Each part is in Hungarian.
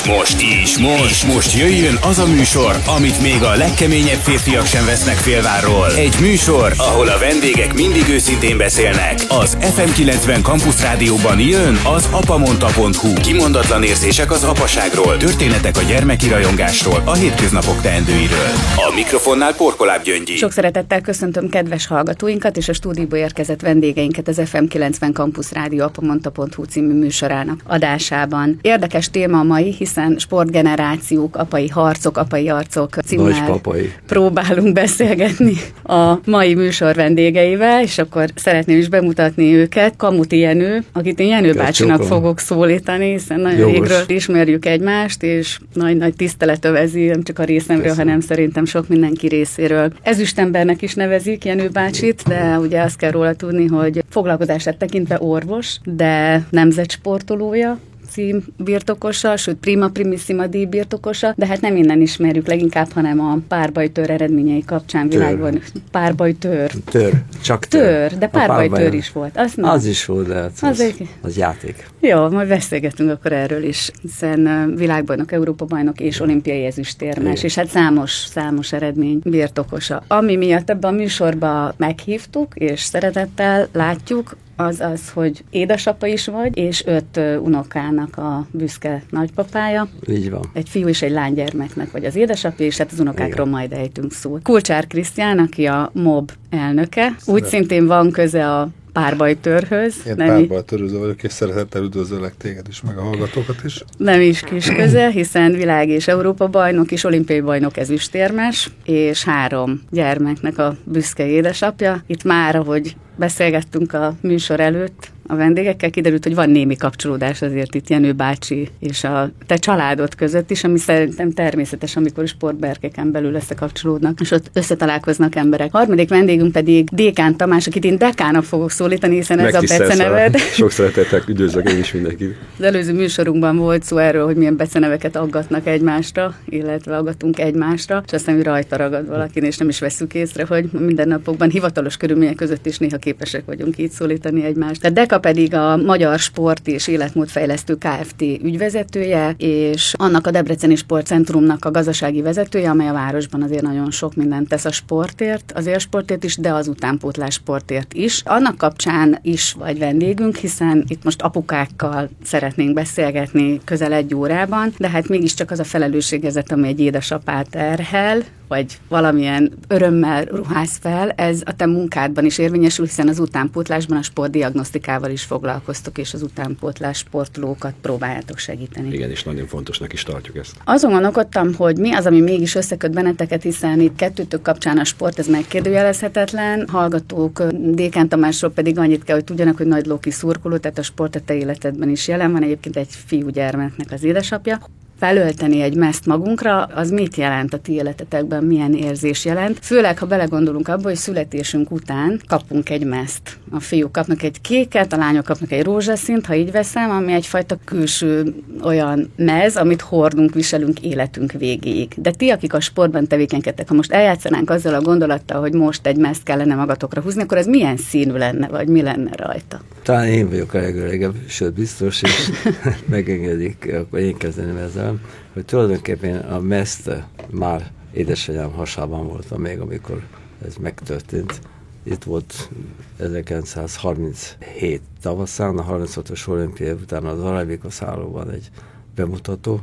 És most is, most, most jöjjön az a műsor, amit még a legkeményebb férfiak sem vesznek félvárról. Egy műsor, ahol a vendégek mindig őszintén beszélnek. Az FM90 Campus Rádióban jön az apamonta.hu. Kimondatlan érzések az apaságról, történetek a gyermeki rajongásról, a hétköznapok teendőiről. A mikrofonnál Porkoláb Gyöngyi. Sok szeretettel köszöntöm kedves hallgatóinkat és a stúdióba érkezett vendégeinket az FM90 Campus Rádió apamonta.hu című műsorának adásában. Érdekes téma a mai, hiszen sportgenerációk, apai harcok, apai arcok címmel próbálunk beszélgetni a mai műsor vendégeivel, és akkor szeretném is bemutatni őket. Kamuti Jenő, akit én Jenő bácsinak fogok szólítani, hiszen nagyon Jogos. régről ismerjük egymást, és nagy-nagy tisztelet övezi, nem csak a részemről, Köszönöm. hanem szerintem sok mindenki részéről. Ezüstembernek is nevezik Jenő bácsit, de ugye azt kell róla tudni, hogy foglalkozását tekintve orvos, de nemzetsportolója, cím birtokosa, sőt Prima Primissima díj birtokosa, de hát nem innen ismerjük leginkább, hanem a párbajtör eredményei kapcsán világban. Párbajtör. Tör, csak tör. tör de párbajtör párbaj... is volt. Az, nem. az is volt, de hát az, az, az játék. Jó, majd beszélgetünk akkor erről is, hiszen világbajnok, Európa bajnok és olimpiai ezüstérmes, és hát számos, számos eredmény birtokosa. Ami miatt ebben a műsorban meghívtuk, és szeretettel látjuk, az az, hogy édesapa is vagy, és öt unokának a büszke nagypapája. Így van. Egy fiú és egy lánygyermeknek vagy az édesapja, és hát az unokákról Igen. majd ejtünk szót. Kulcsár Krisztián, aki a MOB elnöke, úgy szintén van köze a párbajtörhöz. Én párbajtöröző vagyok, és szeretettel üdvözöllek téged is, meg a hallgatókat is. Nem is kis köze, hiszen világ és Európa bajnok és olimpiai bajnok ezüstérmes, és három gyermeknek a büszke édesapja. Itt már, ahogy beszélgettünk a műsor előtt, a vendégekkel, kiderült, hogy van némi kapcsolódás azért itt Jenő bácsi és a te családod között is, ami szerintem természetes, amikor sportberkeken belül összekapcsolódnak, és ott összetalálkoznak emberek. Harmadik vendégünk pedig Dékán Tamás, akit én Dekának fogok szólítani, hiszen ez a beceneved. Sok szeretettel üdvözlök én is mindenkit. Az előző műsorunkban volt szó erről, hogy milyen beceneveket aggatnak egymásra, illetve aggatunk egymásra, és aztán rajta ragad valakin, és nem is veszük észre, hogy mindennapokban hivatalos körülmények között is néha képesek vagyunk így szólítani egymást. Tehát pedig a Magyar Sport és Életmódfejlesztő Kft. ügyvezetője, és annak a Debreceni Sportcentrumnak a gazdasági vezetője, amely a városban azért nagyon sok mindent tesz a sportért, az élsportért is, de az utánpótlás sportért is. Annak kapcsán is vagy vendégünk, hiszen itt most apukákkal szeretnénk beszélgetni közel egy órában, de hát mégiscsak az a felelősségezet, ami egy édesapát terhel, vagy valamilyen örömmel ruház fel, ez a te munkádban is érvényesül, hiszen az utánpótlásban a sportdiagnosztikával is foglalkoztok, és az utánpótlás sportolókat próbáljátok segíteni. Igen, és nagyon fontosnak is tartjuk ezt. Azon gondolkodtam, hogy mi az, ami mégis összeköt benneteket, hiszen itt kettőtök kapcsán a sport, ez megkérdőjelezhetetlen. Hallgatók Dékán Tamásról pedig annyit kell, hogy tudjanak, hogy nagy Lóki szurkoló, tehát a sport a te életedben is jelen van, egyébként egy fiúgyermeknek az édesapja felölteni egy meszt magunkra, az mit jelent a ti életetekben, milyen érzés jelent. Főleg, ha belegondolunk abba, hogy születésünk után kapunk egy meszt. A fiúk kapnak egy kéket, a lányok kapnak egy rózsaszint, ha így veszem, ami egyfajta külső olyan mez, amit hordunk, viselünk életünk végéig. De ti, akik a sportban tevékenykedtek, ha most eljátszanánk azzal a gondolattal, hogy most egy meszt kellene magatokra húzni, akkor ez milyen színű lenne, vagy mi lenne rajta? Talán én vagyok a legöregebb, sőt biztos, és megengedik, akkor én kezdeném ezzel emlékszem, hogy tulajdonképpen a meszt már édesanyám hasában voltam még, amikor ez megtörtént. Itt volt 1937 tavaszán, a 36-os olimpiai után az Arabika szállóban egy bemutató,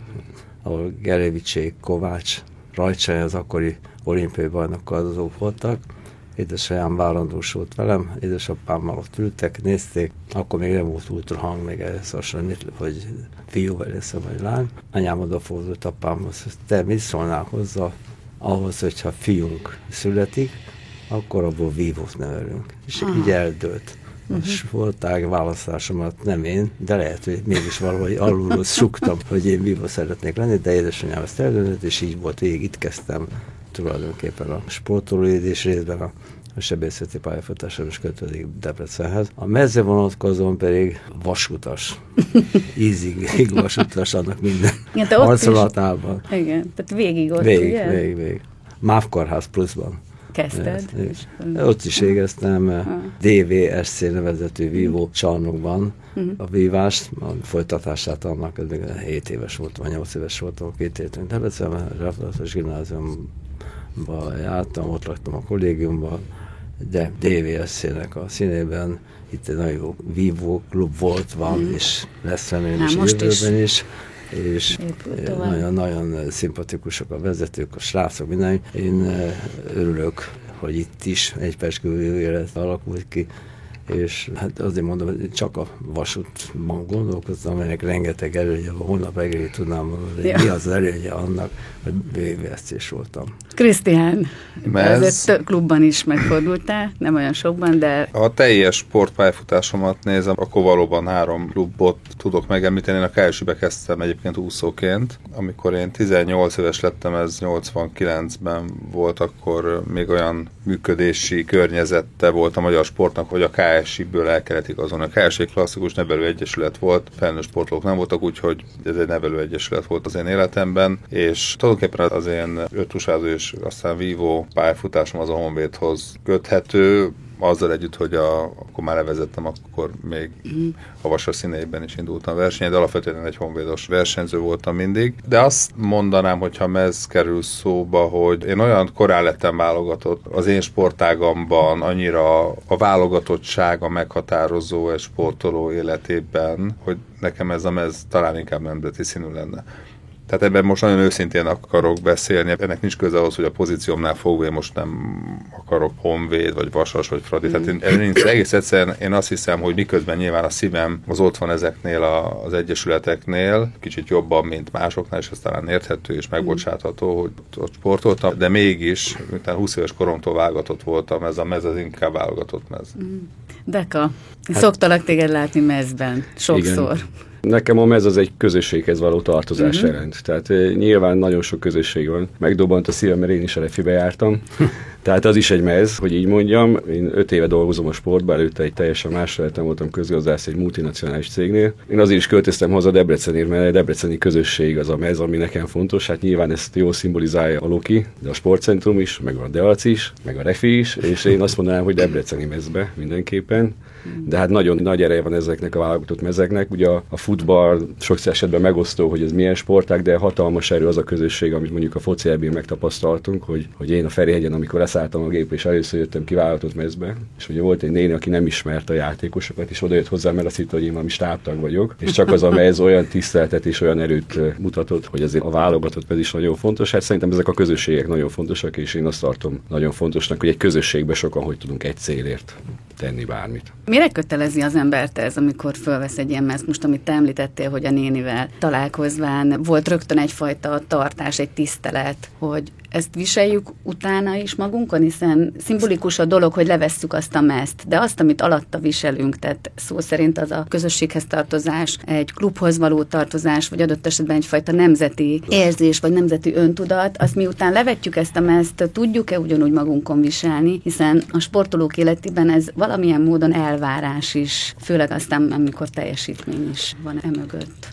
ahol Gerevicsék, Kovács, Rajcsány az akkori olimpiai bajnokkal azok voltak, édesanyám várandósult velem, édesapámmal ott ültek, nézték, akkor még nem volt ultrahang, még ehhez hasonló, hogy fiú vagy lesz, vagy lány. Anyám odafordult apámhoz, hogy te mit szólnál hozzá ahhoz, hogyha fiunk születik, akkor abból vívót nevelünk. És Aha. így eldőlt. Uh-huh. És volták választásomat, nem én, de lehet, hogy mégis valahogy alulról suktam, hogy én vívó szeretnék lenni, de édesanyám ezt eldöntött, és így volt végig, itt kezdtem tulajdonképpen a sportolóidés részben a a sebészeti pályafutásom is kötődik Debrecenhez. A mezze vonatkozón pedig vasutas. Easy vasutas, annak minden igen, arcolatában. Igen, tehát végig ott, végig, ugye? Végig, végig. MÁV Kórház pluszban. kezdted? És, ott is végeztem DVSC nevezetű vívó csarnokban uh-huh. a vívást, a folytatását annak, ez még 7 éves voltam, vagy 8 éves voltam, két évtünk Debrecenben, Zsáfalatos gimnáziumban jártam, ott laktam a kollégiumban, de DVSC-nek a színében itt egy nagyon vívó klub volt, van, mm. és lesz remélem is jövőben is. is és nagyon-nagyon szimpatikusok a vezetők, a srácok, minden. Én eh, örülök, hogy itt is egy élet alakult ki, és hát azért mondom, hogy csak a vasútban gondolkoztam, amelynek rengeteg előnye van, holnap reggelig tudnám mondani, ja. mi az előnye annak, hogy BVSC-s voltam. Krisztián, ez... több klubban is megfordultál, nem olyan sokban, de... Ha a teljes sportpályafutásomat nézem, akkor valóban három klubot tudok megemlíteni. Én a KSU-be kezdtem egyébként úszóként. Amikor én 18 éves lettem, ez 89-ben volt, akkor még olyan működési környezette volt a magyar sportnak, hogy a KSI-ből el kellett igazolni. A KSI klasszikus nevelőegyesület volt, felnőtt sportolók nem voltak, úgyhogy ez egy nevelőegyesület volt az én életemben, és tulajdonképpen az én ötusázó és aztán vívó pályafutásom az a Honvédhoz köthető, azzal együtt, hogy a, akkor már levezettem, akkor még a vasas színeiben is indultam versenyen, de alapvetően egy honvédos versenyző voltam mindig. De azt mondanám, hogyha mez kerül szóba, hogy én olyan korán lettem válogatott az én sportágamban, annyira a válogatottsága meghatározó egy sportoló életében, hogy nekem ez a mez talán inkább nemzeti színű lenne. Tehát ebben most nagyon őszintén akarok beszélni, ennek nincs köze ahhoz, hogy a pozíciómnál fogva én most nem akarok honvéd, vagy vasas, vagy fradi. Mm. Tehát én, én egész egyszerűen én azt hiszem, hogy miközben nyilván a szívem az ott van ezeknél a, az egyesületeknél, kicsit jobban, mint másoknál, és ez talán érthető és megbocsátható, hogy ott sportoltam, de mégis, miután 20 éves koromtól válogatott voltam, ez a mez az inkább válogatott mez. Mm. Deka, hát, szoktalak téged látni mezben, sokszor. Igen. Nekem a mez az egy közösséghez való tartozás uh-huh. jelent. Tehát eh, nyilván nagyon sok közösség van. Megdobant a szívem, mert én is a refibe jártam. Tehát az is egy mez, hogy így mondjam. Én öt éve dolgozom a sportban, előtte egy teljesen más lehetem voltam közgazdász egy multinacionális cégnél. Én azért is költöztem haza Debrecenért, mert a debreceni közösség az a mez, ami nekem fontos. Hát nyilván ezt jól szimbolizálja a Loki, de a sportcentrum is, meg a Deac is, meg a Refi is, és én azt mondanám, hogy debreceni mezbe mindenképpen de hát nagyon nagy ereje van ezeknek a válogatott mezeknek. Ugye a, a futball sok esetben megosztó, hogy ez milyen sportág, de hatalmas erő az a közösség, amit mondjuk a foci megtapasztaltunk, hogy, hogy én a Ferihegyen, amikor leszálltam a gép, és először jöttem ki válogatott mezbe, és ugye volt egy néni, aki nem ismerte a játékosokat, és odajött hozzám, mert azt hitt, hogy én valami stábtag vagyok, és csak az a mez olyan tiszteltet és olyan erőt mutatott, hogy azért a válogatott mez is nagyon fontos. Hát szerintem ezek a közösségek nagyon fontosak, és én azt tartom nagyon fontosnak, hogy egy közösségben sokan hogy tudunk egy célért tenni bármit. Mire kötelezi az embert ez, amikor fölvesz egy ilyen mezt? Most, amit te említettél, hogy a nénivel találkozván volt rögtön egyfajta tartás, egy tisztelet, hogy ezt viseljük utána is magunkon, hiszen szimbolikus a dolog, hogy levesszük azt a mezt, de azt, amit alatta viselünk, tehát szó szerint az a közösséghez tartozás, egy klubhoz való tartozás, vagy adott esetben egyfajta nemzeti érzés, vagy nemzeti öntudat, azt miután levetjük ezt a mezt, tudjuk-e ugyanúgy magunkon viselni, hiszen a sportolók életében ez valamilyen módon elvárás is, főleg aztán, amikor teljesítmény is van emögött.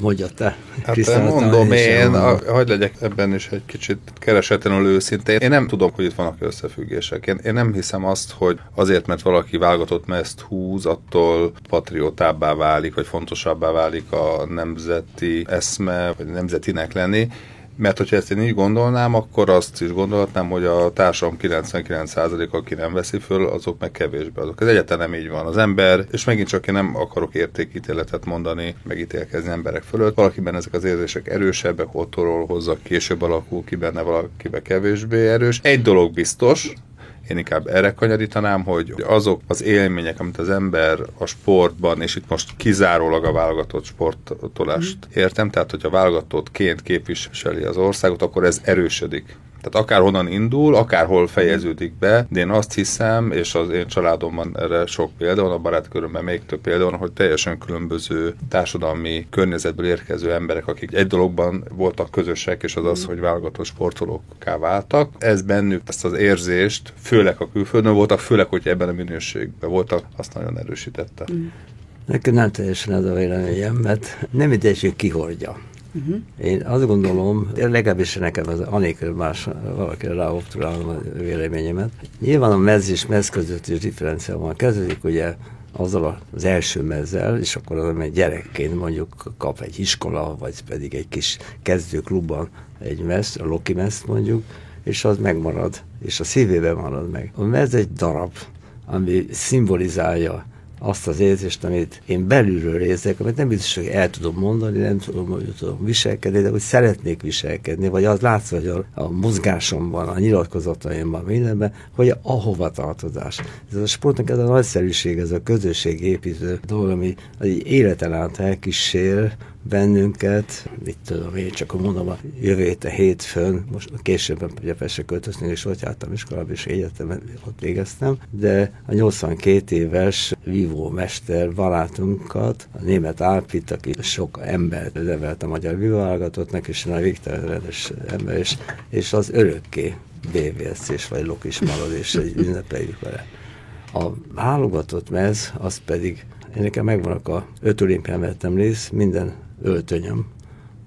Mondja te. Hát mondom én, hogy legyek ebben is egy kicsit keresetlenül őszintén. Én nem tudom, hogy itt vannak összefüggések. Én, én nem hiszem azt, hogy azért, mert valaki válogatott mezt húz, attól patriótábbá válik, vagy fontosabbá válik a nemzeti eszme, vagy nemzetinek lenni. Mert hogyha ezt én így gondolnám, akkor azt is gondolhatnám, hogy a társam 99% aki nem veszi föl, azok meg kevésbé azok. Ez egyáltalán nem így van. Az ember, és megint csak én nem akarok értékítéletet mondani, megítélkezni emberek fölött. Valakiben ezek az érzések erősebbek, otthonról hozza, később alakul ki benne, valakiben kevésbé erős. Egy dolog biztos, én inkább erre kanyarítanám, hogy azok az élmények, amit az ember a sportban, és itt most kizárólag a válogatott sportolást mm. értem, tehát hogyha válogatottként képviseli az országot, akkor ez erősödik. Tehát akárhonnan indul, akárhol fejeződik be, de én azt hiszem, és az én családomban erre sok példa van, a barátkörömben még több példa van, hogy teljesen különböző társadalmi környezetből érkező emberek, akik egy dologban voltak közösek, és az az, hogy válogatott sportolókká váltak. Ez bennük ezt az érzést, főleg a külföldön voltak, főleg, hogy ebben a minőségben voltak, azt nagyon erősítette. Mm. Nekem nem teljesen ez a véleményem, mert nem hogy ki hordja. Uh-huh. Én azt gondolom, legalábbis nekem az anélkül más valaki ráopturálom a véleményemet. Nyilván a mez és mez között is differencia van. Kezdődik ugye azzal az első mezzel, és akkor az, egy gyerekként mondjuk kap egy iskola, vagy pedig egy kis kezdőklubban egy mez, a Loki mez mondjuk, és az megmarad, és a szívében marad meg. A mez egy darab, ami szimbolizálja azt az érzést, amit én belülről érzek, amit nem biztos, hogy el tudom mondani, nem tudom, hogy tudom viselkedni, de hogy szeretnék viselkedni, vagy az látszik, hogy a, a mozgásomban, a nyilatkozataimban, mindenben, hogy a hova tartozás. Ez a sportnak ez a nagyszerűség, ez a közösségépítő dolog, ami életen át elkísér, bennünket, mit tudom én, csak mondom, a jövő héten hétfőn, most későbben ugye Pestre költözni, és ott jártam iskolába, és egyetemen ott végeztem, de a 82 éves vívó mester barátunkat, a német Árpit, aki sok ember levelt a magyar vívóvállagatottnak, és a végtelenes ember, és, és az örökké BVSC és vagy lok is marad, és egy ünnepeljük vele. A válogatott mez, az pedig én nekem megvannak a öt olimpián vettem részt, minden öltönyöm,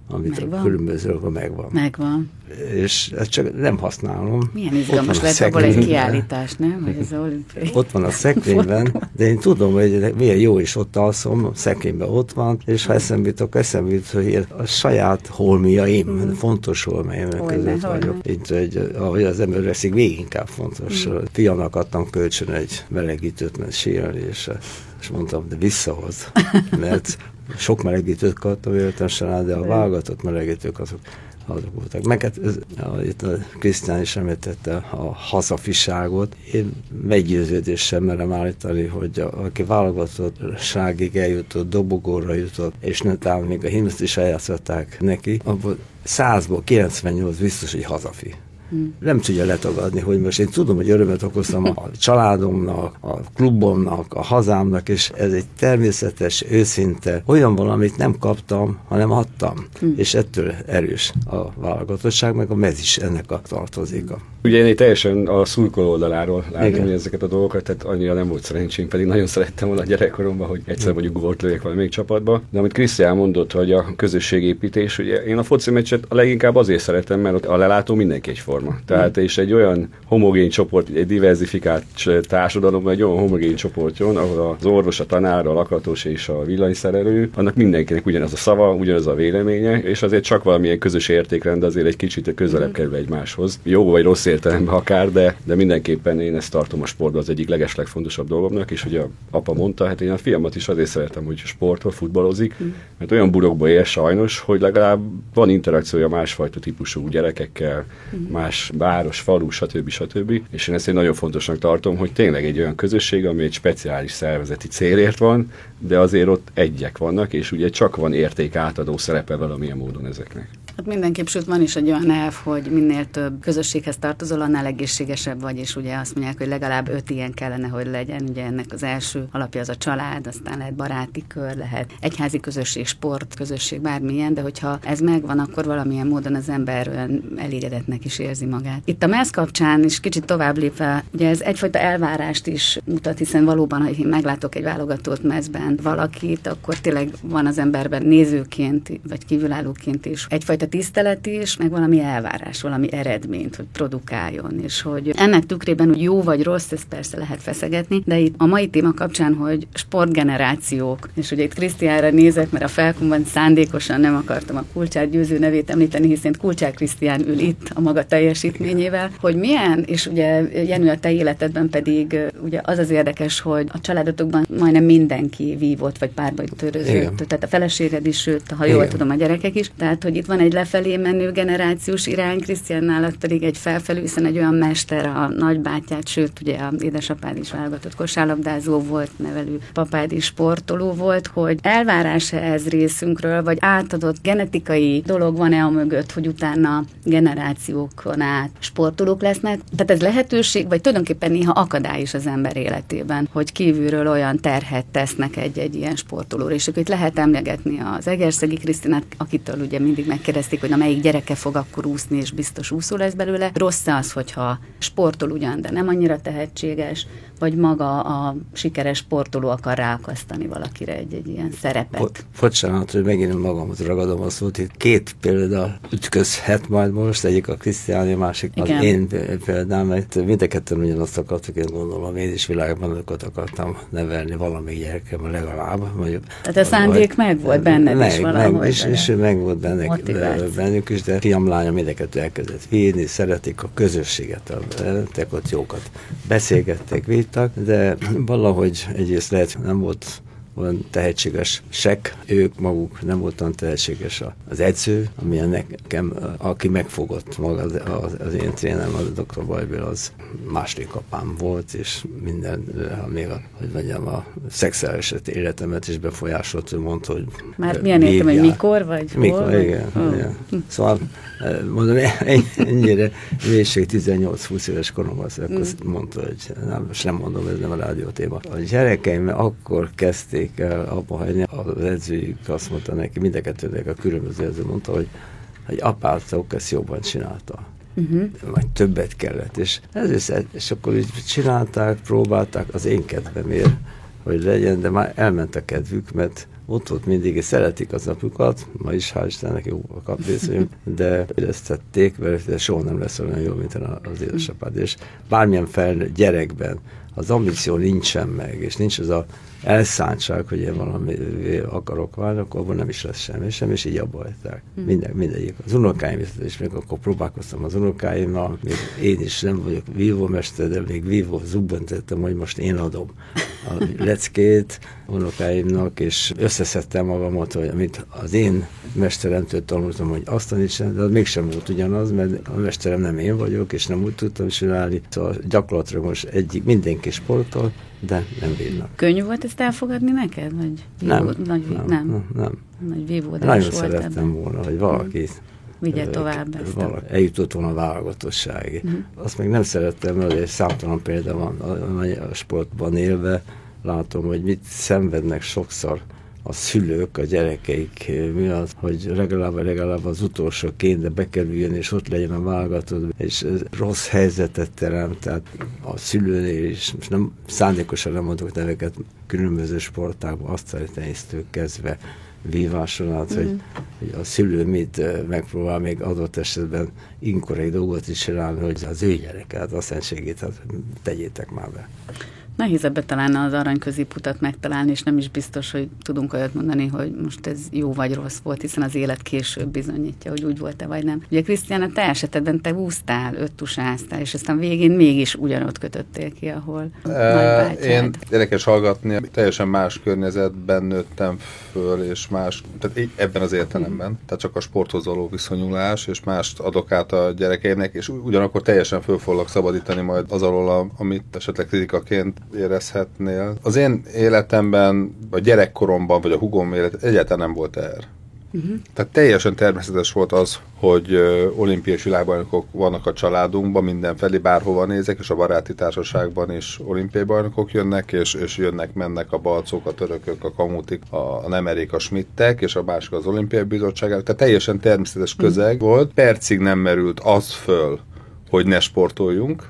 amit megvan. a különböző akkor megvan. Megvan. És ezt csak nem használom. Milyen izgalmas lehet abból egy kiállítás, nem? Hogy ez olimpiai. Ott van a szekrényben, de én tudom, hogy milyen jó is ott alszom, a szekrényben ott van, és ha eszembe jutok, eszembe jut, hogy a saját holmiaim, mm. fontos holmiaim között vagyok. Így, hogy, ahogy az ember veszik, végig inkább fontos. Mm. Fianak adtam kölcsön egy melegítőt, mert sírni, és, és mondtam, de visszahoz, mert sok melegítőt kaptam véletlenül, de a válogatott melegítők azok azok voltak. Meg hát ez, itt a Krisztián is említette a hazafiságot. Én meggyőződéssel merem állítani, hogy a, aki válogatottságig eljutott, dobogóra jutott, és nem még a himnuszt is eljátszották neki, abból 100-ból 98 biztos, hogy hazafi. Hmm. Nem tudja letagadni, hogy most én tudom, hogy örömet okoztam a családomnak, a klubomnak, a hazámnak, és ez egy természetes, őszinte, olyan valamit nem kaptam, hanem adtam. Hmm. És ettől erős a válogatottság, meg a mez is ennek a tartozéka. Ugye én teljesen a szurkoló oldaláról látom ezeket a dolgokat, tehát annyira nem volt szerencsém, pedig nagyon szerettem volna a gyerekkoromban, hogy egyszer mondjuk gólt lőjek valamelyik csapatba. De amit Krisztián mondott, hogy a közösségépítés, ugye én a foci meccset a leginkább azért szeretem, mert a lelátó mindenki egyforma. Tehát és egy olyan homogén csoport, egy diversifikált társadalomban egy olyan homogén csoport jön, ahol az orvos, a tanár, a lakatos és a villanyszerelő, annak mindenkinek ugyanaz a szava, ugyanaz a véleménye, és azért csak valamilyen közös értékrend azért egy kicsit közelebb kerül egymáshoz. Jó vagy rossz értelemben akár, de, de mindenképpen én ezt tartom a sportban az egyik legeslegfontosabb dolgomnak, és hogy a apa mondta, hát én a fiamat is azért szeretem, hogy sportol, futballozik, mm. mert olyan burokba él sajnos, hogy legalább van interakciója másfajta típusú gyerekekkel, mm. más város, falu, stb. stb. És én ezt egy nagyon fontosnak tartom, hogy tényleg egy olyan közösség, ami egy speciális szervezeti célért van, de azért ott egyek vannak, és ugye csak van érték átadó szerepe valamilyen módon ezeknek. Hát mindenképp, sőt van is egy olyan elv, hogy minél több közösséghez tartozol, annál egészségesebb vagy, és ugye azt mondják, hogy legalább öt ilyen kellene, hogy legyen. Ugye ennek az első alapja az a család, aztán lehet baráti kör, lehet egyházi közösség, sport közösség, bármilyen, de hogyha ez megvan, akkor valamilyen módon az ember elégedetnek is érzi magát. Itt a MESZ kapcsán is kicsit tovább lépve, ugye ez egyfajta elvárást is mutat, hiszen valóban, ha én meglátok egy válogatott mezben valakit, akkor tényleg van az emberben nézőként, vagy kívülállóként is egyfajta tisztelet is, meg valami elvárás, valami eredményt, hogy produkáljon, és hogy ennek tükrében, hogy jó vagy rossz, ezt persze lehet feszegetni, de itt a mai téma kapcsán, hogy sportgenerációk, és ugye itt Krisztiánra nézek, mert a felkomban szándékosan nem akartam a Kulcsár győző nevét említeni, hiszen Kulcsár Krisztián ül itt a maga teljesítményével, hogy milyen, és ugye Jenő a te életedben pedig ugye az az érdekes, hogy a családotokban majdnem mindenki vívott, vagy párbaj törözött, tehát a feleséged is, sőt, ha jól Igen. tudom, a gyerekek is, tehát hogy itt van egy lefelé menő generációs irány, Krisztián nálad pedig egy felfelő, hiszen egy olyan mester, a nagybátyát, sőt, ugye a édesapád is válogatott kosárlabdázó volt, nevelő papád is sportoló volt, hogy elvárása ez részünkről, vagy átadott genetikai dolog van-e a mögött, hogy utána generációkon át sportolók lesznek. Tehát ez lehetőség, vagy tulajdonképpen néha akadály is az ember életében, hogy kívülről olyan terhet tesznek egy-egy ilyen sportolóra. És akkor itt lehet emlegetni az Egerszegi Krisztinát, akitől ugye mindig megkérdez kérdezték, hogy na melyik gyereke fog akkor úszni, és biztos úszó lesz belőle. Rossz az, hogyha sportol ugyan, de nem annyira tehetséges, vagy maga a sikeres sportoló akar ráakasztani valakire egy-egy ilyen szerepet? Bo- bocsánat, hogy megint magamat ragadom a szót, itt két példa ütközhet majd most, egyik a Krisztiáni, másik Igen. az én példám, mert mind a ketten ugyanazt akartuk, én gondolom, én is világban akartam nevelni valamelyik gyerekem legalább. Mondjuk, Tehát a szándék vagy, meg volt benned meg, is valahogy. Meg, és, és meg volt benne, bennük is, de fiam, lányom mindeket elkezdett vinni, szeretik a közösséget, a, ott jókat beszélgettek, vittak, de valahogy egyrészt lehet nem volt olyan tehetséges sek, ők maguk nem voltam tehetséges az edző, amilyen nekem, aki megfogott maga az, az, az én trénem, az a Dr. Bajbél, az második apám volt, és minden, még a, hogy mondjam, a szexuális életemet is befolyásolt, ő mondta, hogy Már milyen értem, hogy mikor vagy? Mikor, hol? igen. Oh. igen. Szóval mondom, ennyire véség 18-20 éves koromban, akkor mm. mondta, hogy nem, most nem mondom, ez nem a rádió téma. A gyerekeim akkor kezdték kezdték el abba hagyni. Az edzőjük azt mondta neki, mind a kettőnek a különböző edző mondta, hogy, hogy apátok ezt jobban csinálta. Uh-huh. Vagy többet kellett. És, ezért, és akkor így csinálták, próbálták az én kedvemért, hogy legyen, de már elment a kedvük, mert ott volt mindig, és szeretik az apukat, ma is hál' Istennek jó a kaprészőim, de ezt tették, mert soha nem lesz olyan jó, mint az édesapád. És bármilyen fel gyerekben az ambíció nincsen meg, és nincs az a elszántság, hogy én valami akarok válni, akkor abban nem is lesz semmi, sem, és így abba hagyták. Mm. Minden, mindegyik. Az unokáim is, még akkor próbálkoztam az unokáimmal, még én is nem vagyok vívómester, de még vívó zubbentettem, hogy most én adom a leckét unokáimnak, és összeszedtem magamat, hogy amit az én mesteremtől tanultam, hogy azt tanítsam, de az mégsem volt ugyanaz, mert a mesterem nem én vagyok, és nem úgy tudtam csinálni. Szóval gyakorlatilag most egyik mindenki sportol, de nem bírnak. Könnyű volt ezt elfogadni neked? Vagy nem, nagy, nem, nem, nem. Nagy vívódás Nagyon volt szerettem ebben. volna, hogy valaki hmm. Vigye tovább ezt. Valaki, eljutott volna a válogatosságig. Mm. Azt még nem szerettem, mert egy számtalan példa van a, a sportban élve, látom, hogy mit szenvednek sokszor a szülők, a gyerekeik mi az, hogy legalább, legalább az utolsóként de bekerüljön, és ott legyen a válogatott, és rossz helyzetet teremt, tehát a szülőnél is, most nem szándékosan nem mondok neveket, különböző sportákban, azt tenyésztők kezdve víváson át, mm. hogy, hogy a szülő mit megpróbál még adott esetben inkorrekt dolgot is csinálni, hogy az ő gyereket, a szentségét, hát tegyétek már be. Nehéz ebbe talán az arany középutat megtalálni, és nem is biztos, hogy tudunk olyat mondani, hogy most ez jó vagy rossz volt, hiszen az élet később bizonyítja, hogy úgy volt-e vagy nem. Ugye Krisztián, a te esetedben te úsztál, öttusáztál, és aztán végén mégis ugyanott kötöttél ki, ahol e, Én érdekes hallgatni, teljesen más környezetben nőttem föl, és más, tehát ebben az értelemben, mm. tehát csak a sporthoz való viszonyulás, és mást adok át a gyerekeimnek, és ugyanakkor teljesen föl foglak szabadítani majd az alól, amit esetleg kritikaként érezhetnél. Az én életemben, a gyerekkoromban, vagy a hugom élet egyáltalán nem volt erre. Uh-huh. Tehát teljesen természetes volt az, hogy olimpiai világbajnokok vannak a családunkban, mindenfelé bárhova nézek, és a baráti társaságban is olimpiai bajnokok jönnek, és, és jönnek, mennek a balcok, a törökök, a kamutik, a, a nemerék, a smittek, és a másik az olimpiai bizottság. Tehát teljesen természetes közeg uh-huh. volt. Percig nem merült az föl, hogy ne sportoljunk,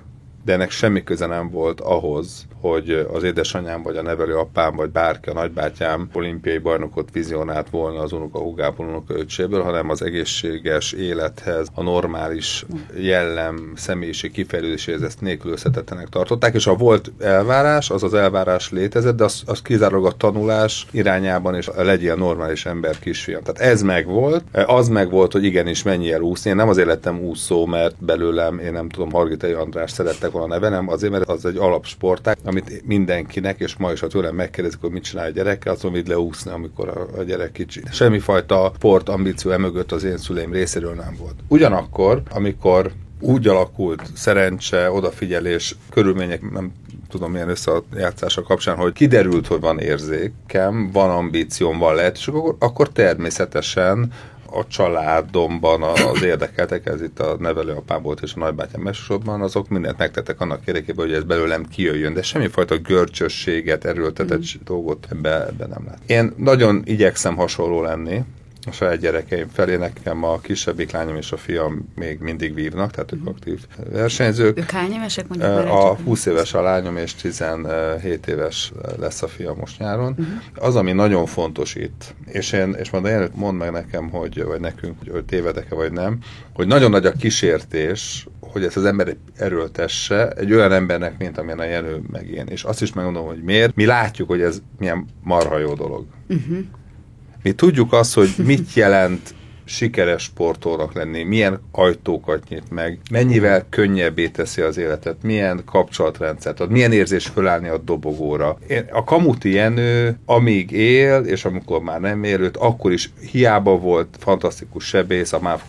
de ennek semmi köze nem volt ahhoz, hogy az édesanyám, vagy a nevelő apám, vagy bárki, a nagybátyám olimpiai bajnokot vizionált volna az unoka hugából, unoka öcséből, hanem az egészséges élethez, a normális jellem, személyiség kifejlődéséhez ezt nélkülözhetetlenek tartották, és a volt elvárás, az az elvárás létezett, de az, az kizárólag a tanulás irányában, és legyél normális ember kisfiam. Tehát ez meg volt, az meg volt, hogy igenis mennyi el úszni. Én nem azért lettem úszó, mert belőlem, én nem tudom, Hargitai András szerettek volna neve, nem azért, mert az egy alapsporták, amit mindenkinek, és ma is, ha tőlem megkérdezik, hogy mit csinál a gyereke, azt mondom, hogy leúszni, amikor a, a gyerek kicsi. Semmifajta sport ambíció emögött az én szüleim részéről nem volt. Ugyanakkor, amikor úgy alakult szerencse, odafigyelés, körülmények, nem tudom milyen összejátszása kapcsán, hogy kiderült, hogy van érzékem, van ambícióm, van lehet, és akkor, akkor természetesen a családomban az érdekeltek, ez itt a nevelőapám volt és a nagybátyám elsősorban, azok mindent megtettek annak érdekében, hogy ez belőlem kijöjjön, de semmifajta görcsösséget, erőltetett mm. dolgot ebbe, ebbe nem lát. Én nagyon igyekszem hasonló lenni, a saját gyerekeim felé. Nekem a kisebbik lányom és a fiam még mindig vívnak, tehát ők aktív versenyzők. Ők hány évesek mondjuk? A 20 éves a lányom, és 17 éves lesz a fia most nyáron. Uh-huh. Az, ami nagyon fontos itt, és én, és majd előtt mondd meg nekem, hogy, vagy nekünk, hogy tévedek-e vagy nem, hogy nagyon nagy a kísértés, hogy ezt az ember erőltesse egy olyan embernek, mint amilyen a jelő meg én. És azt is megmondom, hogy miért. Mi látjuk, hogy ez milyen marha jó dolog. Uh-huh. Mi tudjuk azt, hogy mit jelent sikeres sportolónak lenni, milyen ajtókat nyit meg, mennyivel könnyebbé teszi az életet, milyen kapcsolatrendszert ad, milyen érzés fölállni a dobogóra. Én, a Kamuti Jenő, amíg él, és amikor már nem él, őt akkor is hiába volt fantasztikus sebész, a MÁV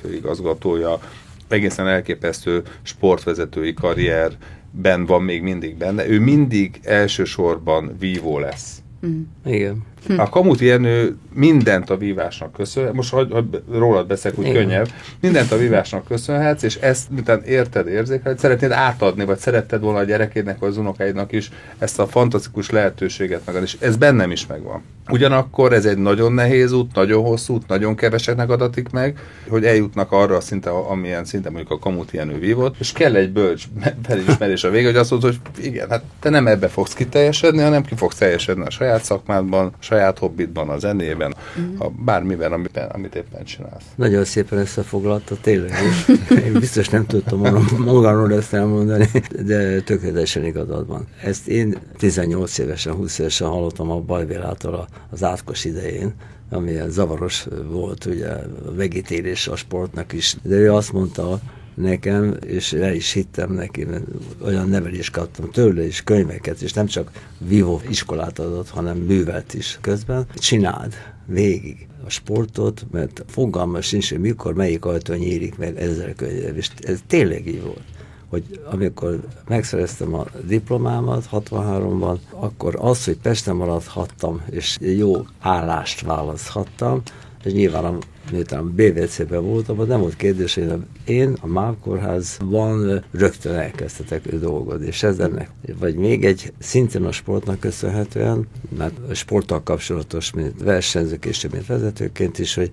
főigazgatója, egészen elképesztő sportvezetői karrierben van még mindig benne. Ő mindig elsősorban vívó lesz. Mm. Igen. Hm. A Kamuti Jenő mindent a vívásnak köszönhet, most hogy, hogy rólad beszélek úgy Igen. könnyebb, mindent a vívásnak köszönhetsz, és ezt miután érted, érzékeled, szeretnéd átadni, vagy szeretted volna a gyerekédnek, vagy az unokáidnak is ezt a fantasztikus lehetőséget meg, és ez bennem is megvan. Ugyanakkor ez egy nagyon nehéz út, nagyon hosszú út, nagyon keveseknek adatik meg, hogy eljutnak arra a szinte, amilyen szinte mondjuk a Kamuti Jenő vívott, és kell egy bölcs felismerés a vége, hogy azt mondod, hogy igen, hát te nem ebbe fogsz kiteljesedni, hanem ki fogsz teljesedni a saját szakmádban, a saját hobbitban, a zenében, mm. a bármiben, amit, amit éppen csinálsz. Nagyon szépen összefoglalta, tényleg. Én biztos nem tudtam magamról ezt elmondani, de tökéletesen igazad van. Ezt én 18 évesen, 20 évesen hallottam a Bajbélától az átkos idején, ami zavaros volt, ugye a megítélés a sportnak is. De ő azt mondta, nekem, és el is hittem neki, mert olyan nevelést kaptam tőle is, könyveket, és nem csak vívó iskolát adott, hanem művelt is közben. Csináld végig a sportot, mert fogalma sincs, hogy mikor, melyik ajtó nyílik meg ezzel könyvvel, és ez tényleg így volt hogy amikor megszereztem a diplomámat 63-ban, akkor az, hogy Pesten maradhattam, és jó állást választhattam, és nyilván miután BVC-ben voltam, nem volt kérdés, hogy én a MÁV kórházban rögtön elkezdhetek dolgozni, és ez ennek, vagy még egy szintén a sportnak köszönhetően, mert a sporttal kapcsolatos, mint versenyzők és mint vezetőként is, hogy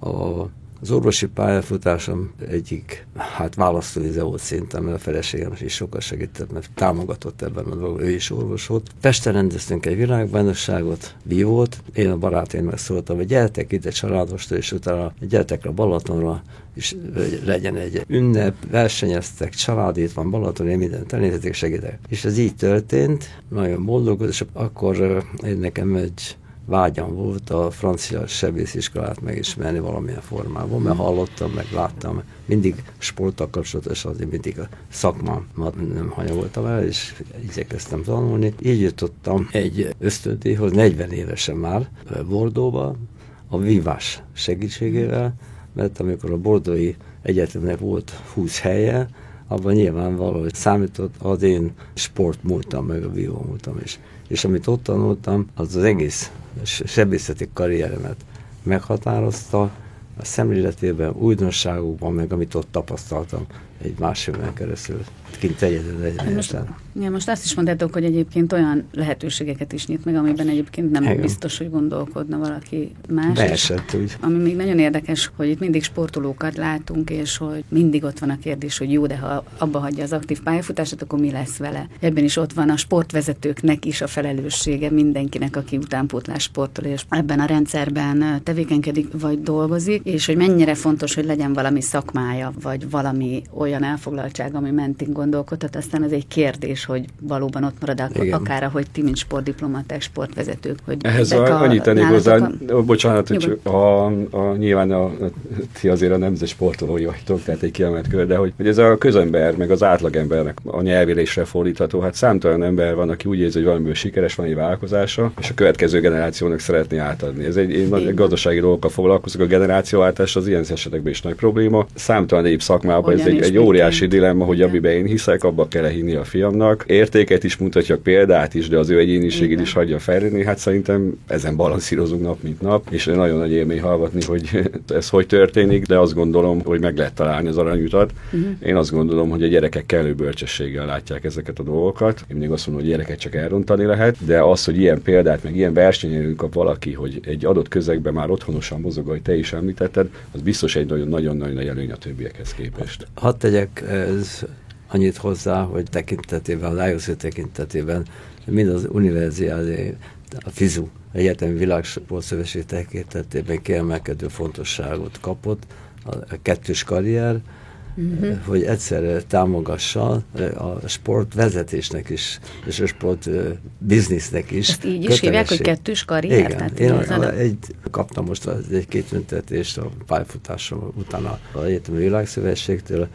a az orvosi pályafutásom egyik, hát választóvize volt szinten, mert a feleségem is sokat segített, mert támogatott ebben dolgban, ő is orvos volt. Pesten rendeztünk egy világbajnokságot, volt, én a barátaim megszóltam, hogy gyertek ide családostól, és utána gyertek a Balatonra, és legyen egy ünnep, versenyeztek, család itt van Balaton, én mindent elnézhetek, segítek. És ez így történt, nagyon boldog, és akkor nekem egy vágyam volt a francia sebésziskolát megismerni valamilyen formában, mert hallottam, meg láttam, mindig sporttal kapcsolatos, azért mindig a szakmámat nem hanyagoltam el, és igyekeztem tanulni. Így jutottam egy ösztöndíjhoz, 40 évesen már Bordóba, a vívás segítségével, mert amikor a bordói egyetemnek volt 20 helye, abban nyilvánvaló, hogy számított az én sportmúltam, meg a vívó múltam is. És amit ott tanultam, az az egész sebészeti karrieremet meghatározta, a szemléletében, újdonságokban, meg amit ott tapasztaltam egy másfél keresztül kint egyedül egy most, ja, most azt is mondhatok, hogy egyébként olyan lehetőségeket is nyit meg, amiben egyébként nem Igen. biztos, hogy gondolkodna valaki más. Beesett úgy. Ami még nagyon érdekes, hogy itt mindig sportolókat látunk, és hogy mindig ott van a kérdés, hogy jó, de ha abba hagyja az aktív pályafutását, akkor mi lesz vele? Ebben is ott van a sportvezetőknek is a felelőssége, mindenkinek, aki utánpótlás sportol, és ebben a rendszerben tevékenykedik vagy dolgozik, és hogy mennyire fontos, hogy legyen valami szakmája, vagy valami olyan elfoglaltság, ami mentén gondolkodhat, aztán az egy kérdés, hogy valóban ott marad, Igen. akár ahogy ti, mint sportdiplomaták, sportvezetők. Hogy Ehhez a, annyit tennék hozzá, a... bocsánat, hogy a, a, nyilván a, a, ti azért a nemzet sportolói vagytok, tehát egy kiemelt kör, de hogy, hogy ez a közember, meg az átlagembernek a nyelvélésre fordítható, hát számtalan ember van, aki úgy érzi, hogy valamiből sikeres, van egy vállalkozása, és a következő generációnak szeretné átadni. Ez egy, egy nagy gazdasági dolgokkal foglalkozik, a generációváltás az ilyen esetekben is nagy probléma. Számtalan épp szakmában ez egy, egy egy óriási dilemma, hogy amiben én hiszek, abba kell hinni a fiamnak. Értéket is mutatjak, példát is, de az ő egyéniségét is hagyja fejlődni. Hát szerintem ezen balanszírozunk nap, mint nap, és nagyon nagy élmény hallgatni, hogy ez hogy történik, de azt gondolom, hogy meg lehet találni az aranyutat. Uh-huh. Én azt gondolom, hogy a gyerekek kellő bölcsességgel látják ezeket a dolgokat. Én még azt mondom, hogy gyereket csak elrontani lehet, de az, hogy ilyen példát, meg ilyen versenyelőn kap valaki, hogy egy adott közegben már otthonosan mozog, ahogy te is említetted, az biztos egy nagyon-nagyon nagy előny a többiekhez képest. Hadd tegyek ez annyit hozzá, hogy tekintetében, a Liosi tekintetében, mind az univerziálé, a FIZU, Egyetemi Világsportszövetség tekintetében kiemelkedő fontosságot kapott, a kettős karrier, uh-huh. hogy egyszerre támogassa a sport vezetésnek is, és a sport biznisznek is. Ezt így is hívják, hogy kettős karrier? Igen, Tehát én a, egy, kaptam most egy két tüntetést a pályafutásom után az Egyetemi Világszövetségtől,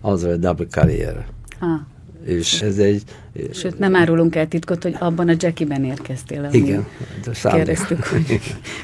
az a double karrier. Ah. És ez egy... Sőt, nem árulunk el titkot, hogy abban a Jackie-ben érkeztél. Igen. Kérdeztük, hogy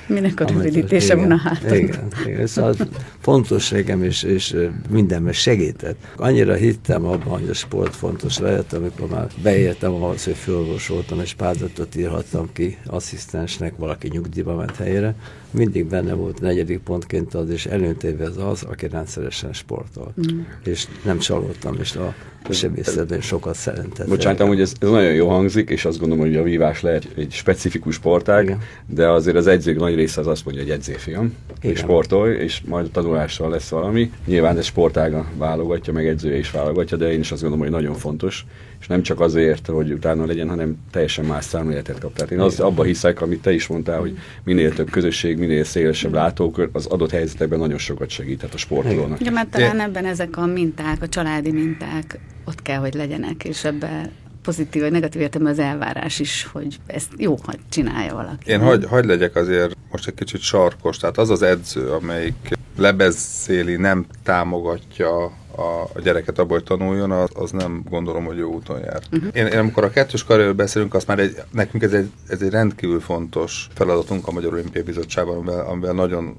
minek a rövidítése van a hátad. Igen, igen. Szóval fontos nekem, és, és mindenben segített. Annyira hittem abban, hogy a sport fontos lehet, amikor már beértem ahhoz, hogy fölorvosoltam, és pályázatot írhattam ki asszisztensnek, valaki nyugdíjba ment helyére. Mindig benne volt negyedik pontként az, és előntéve az az, aki rendszeresen sportol. Mm. És nem csalódtam, és a sebészetben sokat szeretett. Bocsánat, hogy ez, ez nagyon jó hangzik, és azt gondolom, hogy a vívás lehet egy specifikus sportág, Igen. de azért az edzők nagy része az azt mondja, hogy edzéfiam, és sportolj, és majd a tanulással lesz valami. Nyilván ez sportága válogatja, meg edzője is válogatja, de én is azt gondolom, hogy nagyon fontos, és nem csak azért, hogy utána legyen, hanem teljesen más számléletet kap. Tehát én az, abba hiszek, amit te is mondtál, hogy minél több közösség, minél szélesebb látókör, az adott helyzetekben nagyon sokat segíthet a sportolónak. Ja, mert talán ebben ezek a minták, a családi minták ott kell, hogy legyenek, és ebbe pozitív vagy negatív értem az elvárás is, hogy ezt jó, hogy csinálja valaki. Én hagy, hagy legyek azért most egy kicsit sarkos, tehát az az edző, amelyik lebeszéli, nem támogatja a, a gyereket abból, hogy tanuljon, az, az nem gondolom, hogy jó úton jár. Uh-huh. Én, én amikor a kettős karrierről beszélünk, az már egy, nekünk ez egy, ez egy rendkívül fontos feladatunk a Magyar Olimpiai Bizottságban, amivel, amivel nagyon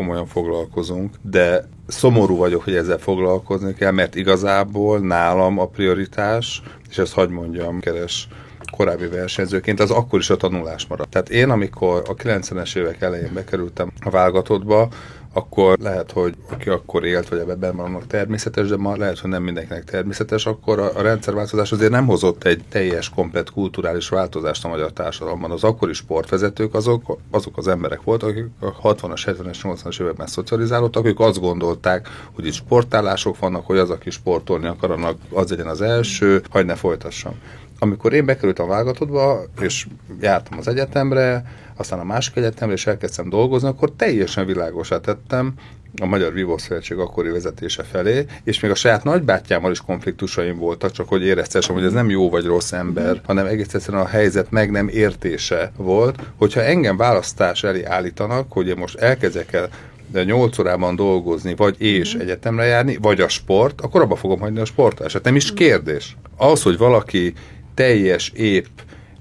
komolyan foglalkozunk, de szomorú vagyok, hogy ezzel foglalkozni kell, mert igazából nálam a prioritás, és ezt hagy mondjam, keres korábbi versenyzőként, az akkor is a tanulás maradt. Tehát én, amikor a 90-es évek elején bekerültem a válogatottba, akkor lehet, hogy aki akkor élt, vagy ebben van annak természetes, de ma lehet, hogy nem mindenkinek természetes, akkor a, a rendszerváltozás azért nem hozott egy teljes, komplet kulturális változást a magyar társadalomban. Az akkori sportvezetők azok, azok az emberek voltak, akik a 60-as, 70-es, 80-as években szocializálódtak, ők azt gondolták, hogy itt sportálások vannak, hogy az, aki sportolni akar, az legyen az első, hagyd ne folytassam amikor én bekerültem a válogatodba, és jártam az egyetemre, aztán a másik egyetemre, és elkezdtem dolgozni, akkor teljesen világosá tettem a Magyar Vívó Szövetség akkori vezetése felé, és még a saját nagybátyámmal is konfliktusaim voltak, csak hogy éreztessem, hogy ez nem jó vagy rossz ember, hanem egész egyszerűen a helyzet meg nem értése volt, hogyha engem választás elé állítanak, hogy én most elkezdek el de 8 órában dolgozni, vagy és mm. egyetemre járni, vagy a sport, akkor abba fogom hagyni a sportálását. Nem is kérdés. Az, hogy valaki teljes, épp,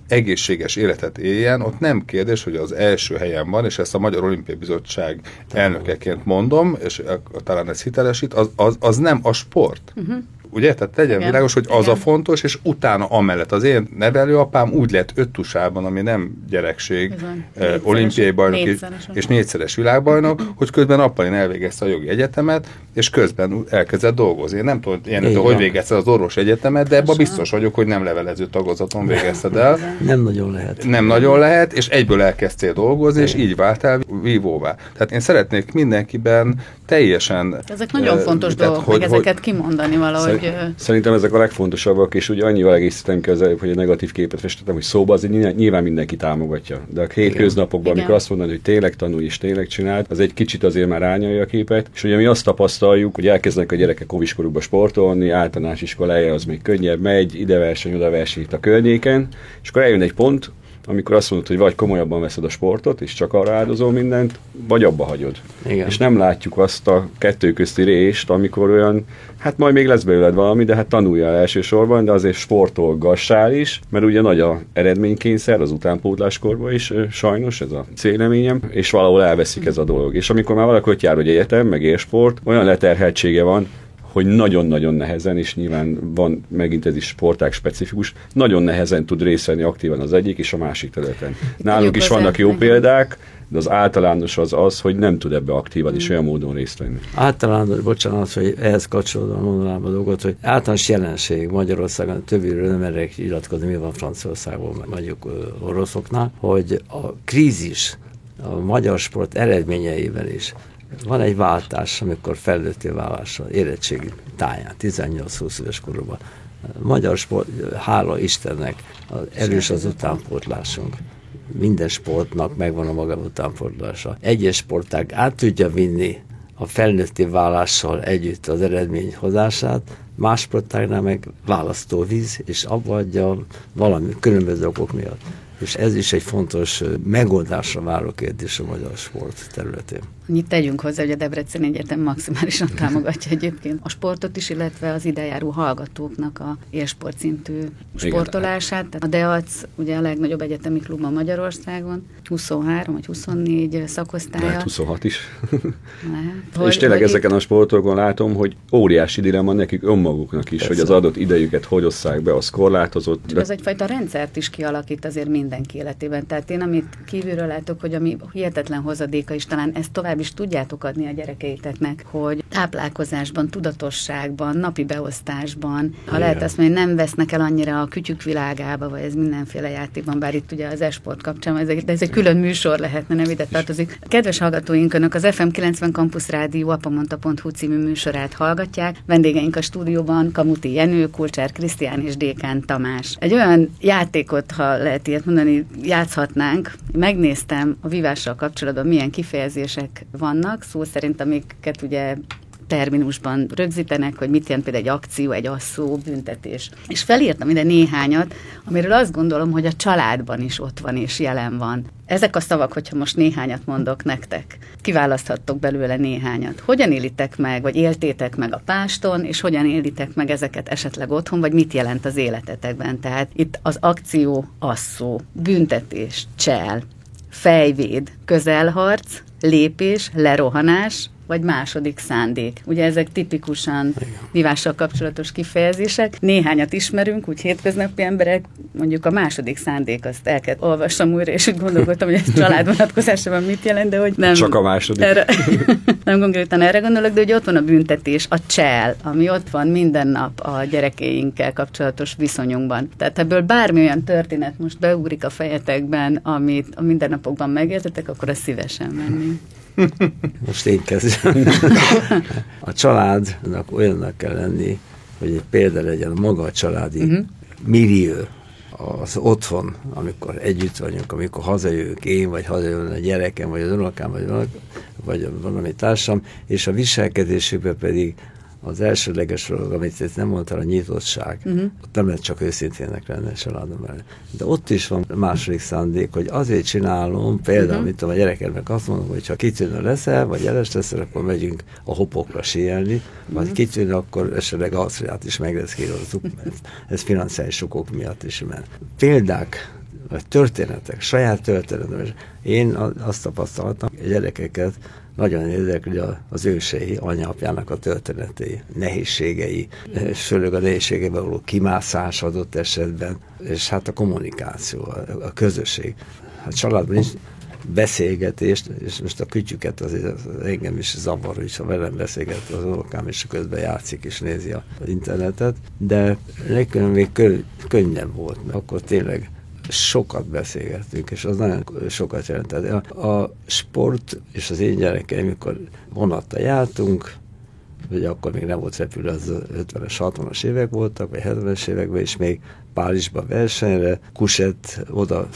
egészséges életet éljen, ott nem kérdés, hogy az első helyen van, és ezt a Magyar Olimpiai Bizottság elnökeként mondom, és talán ez hitelesít, az, az, az nem a sport. Uh-huh. Ugye? Tehát tegyen Igen. világos, hogy az Igen. a fontos, és utána amellett az én nevelőapám úgy lett öttusában, ami nem gyerekség, eh, olimpiai bajnok és, és négyszeres világbajnok, hogy közben Appalin elvégezte a jogi egyetemet, és közben elkezdett dolgozni. Én nem tudom, én hogy végezte az orvos egyetemet, de ebben biztos vagyok, hogy nem levelező tagozaton végezted el. Nem nagyon lehet. Nem nagyon lehet, és egyből elkezdtél dolgozni, és így váltál vívóvá. Tehát én szeretnék mindenkiben teljesen... Ezek nagyon uh, fontos tehát, dolgok, hogy, meg ezeket hogy, kimondani valahogy hogy... Szerintem ezek a legfontosabbak, és ugye annyival egészítem ki az előbb, hogy egy negatív képet festettem, hogy szóba az nyilván mindenki támogatja. De a hétköznapokban, amikor azt mondod, hogy tényleg tanulj és tényleg csináld, az egy kicsit azért már ányalja a képet. És ugye mi azt tapasztaljuk, hogy elkezdenek a gyerekek óviskorukba sportolni, általános iskolája az még könnyebb megy, ide verseny, oda verseny itt a környéken, és akkor eljön egy pont, amikor azt mondod, hogy vagy komolyabban veszed a sportot, és csak arra áldozol mindent, vagy abba hagyod. Igen. És nem látjuk azt a kettő közti rést, amikor olyan, hát majd még lesz belőled valami, de hát tanuljál elsősorban, de azért sportolgassál is, mert ugye nagy a eredménykényszer az utánpótláskorban is, sajnos ez a céleményem, és valahol elveszik ez a dolog. És amikor már valaki ott jár, hogy egyetem, meg élsport, olyan leterheltsége van, hogy nagyon-nagyon nehezen, és nyilván van megint ez is sporták specifikus, nagyon nehezen tud részt venni aktívan az egyik és a másik területen. Nálunk is vannak jó példák, de az általános az az, hogy nem tud ebbe aktívan is olyan módon részt venni. Általános, bocsánat, hogy ehhez kapcsolódóan mondanám a dolgot, hogy általános jelenség Magyarországon többiről nem merek iratkozni, mi van Franciaországban, mondjuk oroszoknál, hogy a krízis a magyar sport eredményeivel is van egy váltás, amikor felnőtté válással, érettségi táján, 18-20 éves koromban. Magyar sport, hála Istennek, erős az utánpótlásunk minden sportnak megvan a maga utánfordulása. Egyes sporták át tudja vinni a felnőtti válással együtt az eredmény hozását, más sportágnál meg választóvíz, és abba adja valami különböző okok miatt. És ez is egy fontos megoldásra váró kérdés a magyar sport területén. Annyit tegyünk hozzá, hogy a Debrecen Egyetem maximálisan támogatja egyébként a sportot is, illetve az idejáró hallgatóknak a élsport szintű sportolását. Tehát a DEAC ugye a legnagyobb egyetemi klub a Magyarországon, 23 vagy 24 szakosztálya. Lehet 26 is. Lehet. És tényleg ezeken a sportokon látom, hogy óriási dilemma nekik önmaguknak is, Persze. hogy az adott idejüket hogy osszák be, az korlátozott. Csak de... ez egyfajta rendszert is kialakít azért mindenki életében. Tehát én amit kívülről látok, hogy ami hihetetlen hozadéka is, talán ezt tovább is tudjátok adni a gyerekeiteknek, hogy táplálkozásban, tudatosságban, napi beosztásban, ha Igen. lehet azt mondani, nem vesznek el annyira a kütyük világába, vagy ez mindenféle játékban, bár itt ugye az esport kapcsán, ez egy, de ez egy külön műsor lehetne, nem ide tartozik. Kedves hallgatóink, önök az FM 90 Campus Rádió apamonta.hu című műsorát hallgatják. Vendégeink a stúdióban Kamuti Jenő, Kulcsár Krisztián és Dékán Tamás. Egy olyan játékot, ha lehet ilyet mondani, játszhatnánk. Megnéztem a vívással kapcsolatban milyen kifejezések vannak, szó szerint, amiket ugye terminusban rögzítenek, hogy mit jelent például egy akció, egy asszó, büntetés. És felírtam ide néhányat, amiről azt gondolom, hogy a családban is ott van és jelen van. Ezek a szavak, hogyha most néhányat mondok nektek, kiválaszthattok belőle néhányat. Hogyan élitek meg, vagy éltétek meg a páston, és hogyan élitek meg ezeket esetleg otthon, vagy mit jelent az életetekben? Tehát itt az akció, asszó, büntetés, csel, fejvéd, közelharc, lépés, lerohanás, vagy második szándék. Ugye ezek tipikusan vívással kapcsolatos kifejezések. Néhányat ismerünk, úgy hétköznapi emberek, mondjuk a második szándék, azt el kell olvassam újra, és úgy gondolkodtam, hogy egy család vonatkozásában mit jelent, de hogy nem. Csak a második. Erre, nem konkrétan erre gondolok, de hogy ott van a büntetés, a csel, ami ott van minden nap a gyerekeinkkel kapcsolatos viszonyunkban. Tehát ebből bármi olyan történet most beugrik a fejetekben, amit a mindennapokban megértetek, akkor a szívesen menni. Most én kezdem. A családnak olyannak kell lenni, hogy egy példa legyen maga a családi uh-huh. millió, az otthon, amikor együtt vagyunk, amikor hazajövök én, vagy hazajön a gyerekem, vagy az unokám, vagy, valaki, vagy valami társam, és a viselkedésükben pedig az elsőleges dolog, amit itt nem mondtál, a nyitottság. Uh-huh. Ott nem lehet csak őszintének lenni a családom el. De ott is van második szándék, hogy azért csinálom, például, uh-huh. mint a gyerekemnek azt mondom, hogy ha kitűnő leszel, vagy jeles leszel, akkor megyünk a hopokra síelni, uh-huh. vagy kitűnő, akkor esetleg Ausztriát is megreszkírozzuk, mert ez financiális okok miatt is ment. Példák vagy történetek, saját történetek. Én azt tapasztaltam, a gyerekeket nagyon érdekli az ősei, anyapjának a történetei, nehézségei, főleg a nehézségében való kimászás adott esetben, és hát a kommunikáció, a közösség. A családban is beszélgetést, és most a kütyüket azért az engem is zavar, hogy ha velem beszélget az unokám, és közben játszik és nézi az internetet, de nekem még könnyebb volt, mert akkor tényleg sokat beszélgettünk, és az nagyon sokat jelentett. A, sport és az én gyerekeim, amikor vonattal jártunk, vagy akkor még nem volt repülő, az 50-es, 60-as évek voltak, vagy 70-es években, és még Párizsba versenyre, Kuset oda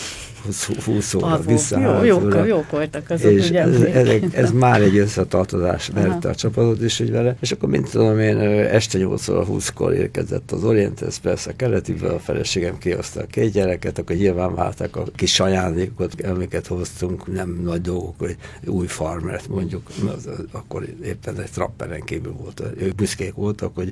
20 óra vissza. Jó, jók, jók voltak azok, és ugye. Ez, ez, ez, már egy összetartozás mert a csapatot is hogy vele, és akkor mint tudom én, este 8 óra 20-kor érkezett az Orientes, persze a keletiből a feleségem kihozta a két gyereket, akkor nyilván váltak a kis ajándékot, amiket hoztunk, nem nagy dolgok, hogy új farmert mondjuk, az, akkor éppen egy trapperen kívül volt, ők büszkék voltak, hogy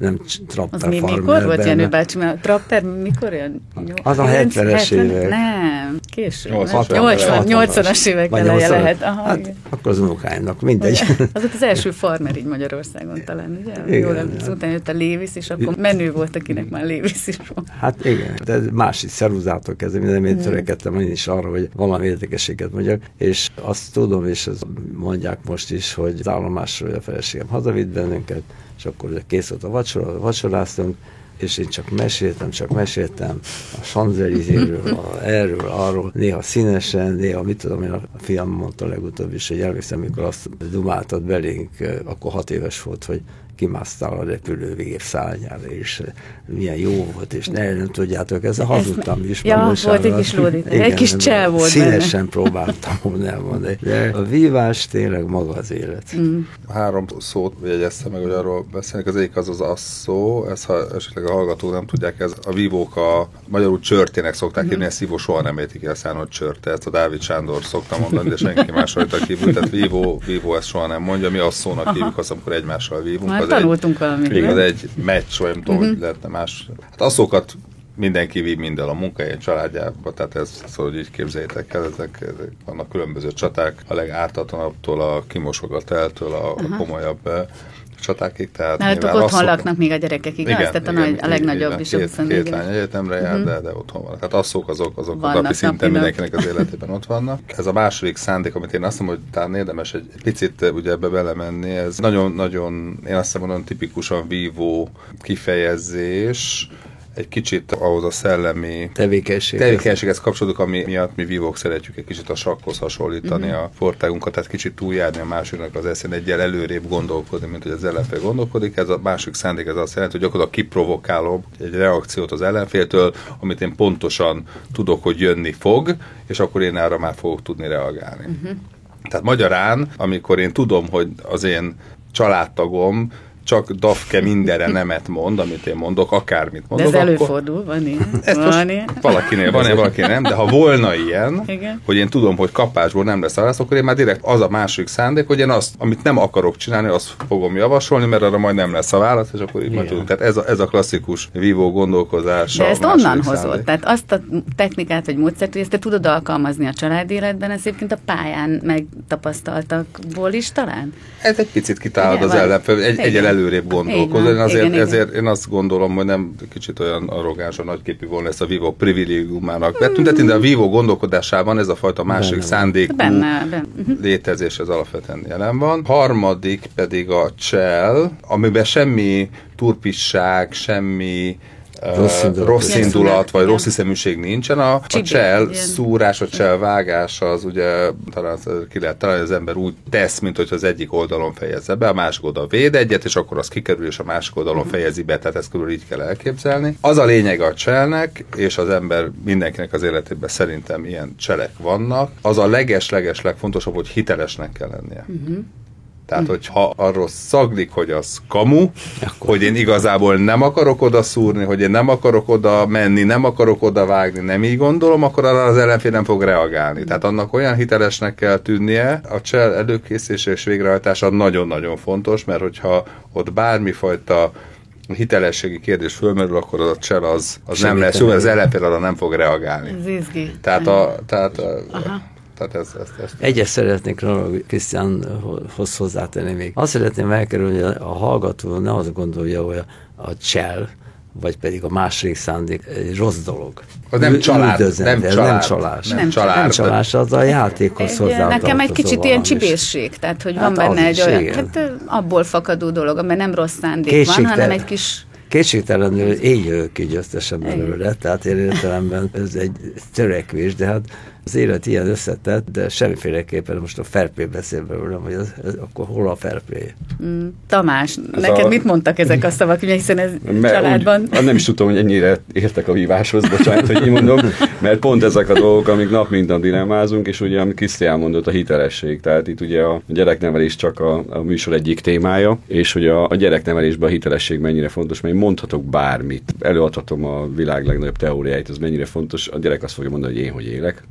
nem Az Trapper mi, mikor volt. Jenő bácsi? Mert a Trapper mikor jön? Az a 70-es évek. Nem, később. 80-as 80, 80-as 60-as. évek eleje 80-as. lehet. Aha, hát, igen. akkor az unokáimnak, mindegy. Az volt az első farmer így Magyarországon talán, ugye? Igen, Jól emlékszem, hát. utána jött a Lévis, és akkor menő volt, akinek már Lévis is volt. Hát igen, de ez másik szeruzától kezdve, minden én törekedtem én is arra, hogy valami érdekességet mondjak, és azt tudom, és ezt mondják most is, hogy az állomásról a feleségem hazavitt bennünket, és akkor ugye kész volt a vacsora, vacsoráztunk, és én csak meséltem, csak meséltem a Sanzelizéről, erről, arról, néha színesen, néha mit tudom én, a fiam mondta legutóbb is, hogy emlékszem, mikor azt dumáltad belénk, akkor hat éves volt, hogy kimásztál a repülőgép szárnyára, és milyen jó volt, és ne, nem tudjátok, ezzel hazudtam is. Ja, volt egy kis lódítás, egy kis csel volt Színesen próbáltam volna elmondani. De a vívás tényleg maga az élet. Mm. Három szót jegyeztem meg, hogy arról beszélnek. Az egyik az az asszó, ez ha esetleg a hallgatók nem tudják, ez a vívók a magyarul csörtének szokták hívni, ezt vívó soha nem értik el szán, hogy csörte. Ezt a Dávid Sándor szokta mondani, de senki más rajta kívül. Tehát vívó, vívó ezt soha nem mondja. Mi asszónak hívjuk azt, amikor egymással vívunk. Már Az egy, tanultunk valamit. igen, egy meccs, vagy nem tudom, hogy lehetne más. Hát asszókat mindenki vív minden a munkahelyen, családjában, tehát ez szóval, hogy így képzeljétek el, ezek, ezek vannak különböző csaták, a legártatlanabbtól, a kimosogat-eltől, a, a komolyabb eh, csatákig. Tehát Nálatok otthon asszók- laknak még a gyerekek, igaz? Tehát a, nagy, a legnagyobb így is. Két, 20, két igen. lány egyetemre jár, de, de otthon van. Tehát asszók azok, azok Vannak a napi szinten mindenkinek az életében ott vannak. Ez a második szándék, amit én azt mondom, hogy talán érdemes egy picit eh, ugye ebbe belemenni, ez nagyon-nagyon, én azt nagyon tipikusan vívó kifejezés, egy kicsit ahhoz a szellemi Tevékenység. tevékenységhez kapcsolódik, ami miatt mi vívók szeretjük egy kicsit a sakkhoz hasonlítani uh-huh. a fortágunkat, tehát kicsit túljárni a másiknak az eszén, egyel előrébb gondolkodni, mint hogy az ellenfél gondolkodik. Ez a másik szándék ez azt jelenti, hogy gyakorlatilag kiprovokálom egy reakciót az ellenféltől, amit én pontosan tudok, hogy jönni fog, és akkor én erre már fogok tudni reagálni. Uh-huh. Tehát magyarán, amikor én tudom, hogy az én családtagom csak dafke mindenre nemet mond, amit én mondok, akármit De mondok, ez akkor, előfordul, van ilyen. ezt van ilyen. valakinél van, valaki nem, de ha volna ilyen, Igen. hogy én tudom, hogy kapásból nem lesz válasz, akkor én már direkt az a másik szándék, hogy én azt, amit nem akarok csinálni, azt fogom javasolni, mert arra majd nem lesz a válasz, és akkor így majd tudunk. Tehát ez a, ez a klasszikus vívó gondolkozás. De ezt onnan szándék. hozod. Tehát azt a technikát vagy módszert, hogy ezt te tudod alkalmazni a család életben, ez egyébként a pályán megtapasztaltakból is talán. Ez egy picit kitálod Igen, az van. ellenfél, egy, egyel előrébb van. Én azért, Igen, igen. ezért én azt gondolom, hogy nem kicsit olyan arrogánsan nagyképű volna ezt a Vivo privilégiumának betüntetni, de a Vivo gondolkodásában ez a fajta másik Benne szándékú Benne, benne. Uh-huh. létezés ez alapvetően jelen van. Harmadik pedig a csel, amiben semmi turpisság, semmi Rossz indulat. rossz indulat, vagy rossz hiszeműség nincsen. A, a csel ilyen. szúrás, a csel vágás az ugye talán ki lehet találni, az ember úgy tesz, mint hogy az egyik oldalon fejezze be, a másik oldal véd egyet, és akkor az kikerül, és a másik oldalon fejezi be, tehát ezt körül így kell elképzelni. Az a lényeg a cselnek, és az ember mindenkinek az életében szerintem ilyen cselek vannak, az a leges-leges legfontosabb, hogy hitelesnek kell lennie. Tehát, hogyha arról szaglik, hogy az kamu, hogy én igazából nem akarok oda szúrni, hogy én nem akarok oda menni, nem akarok oda vágni, nem így gondolom, akkor arra az ellenfél nem fog reagálni. Tehát annak olyan hitelesnek kell tűnnie, a csel előkészítése és végrehajtása nagyon-nagyon fontos, mert hogyha ott bármifajta hitelességi kérdés fölmerül, akkor az a csel az, az nem lesz jó, az ellenfél arra nem fog reagálni. Ez izgi. Tehát, a, tehát, a, Aha. Tehát ez, ez, ez, Egyet szeretnék róla Krisztiánhoz hozzátenni még. Azt szeretném elkerülni, hogy a hallgató ne azt gondolja, hogy a, csel, vagy pedig a második szándék egy rossz dolog. Az nem család, üldözendő, nem ez család, nem csalás. nem Nem család. Nem csalás, az a játékhoz hozzá nekem egy kicsit ilyen csibészség, tehát hogy van Hát az benne egy olyan, igen. hát abból fakadó dolog, amiben nem rossz szándék van, Kétségtelen. hanem egy kis Kétségtelenül én jövök ki győztesen belőle, tehát én értelemben ez egy törekvés, de hát az élet ilyen összetett, de semmiféleképpen most a fair beszél belőlem, hogy ez, ez, akkor hol a fair play? mm, Tamás, Ez neked a- mit mondtak ezek a szavak, hiszen ez Mert családban... Úgy, nem is tudom, hogy ennyire értek a víváshoz, bocsánat, hogy így mondom, mert pont ezek a dolgok, amik nap mint nap dilemmázunk, és ugye, amit Krisztián mondott, a hitelesség. Tehát itt ugye a gyereknevelés csak a, a műsor egyik témája, és hogy a, a gyereknevelésben a hitelesség mennyire fontos, mert én mondhatok bármit, előadhatom a világ legnagyobb teóriáit, ez mennyire fontos, a gyerek azt fogja mondani, hogy én hogy élek,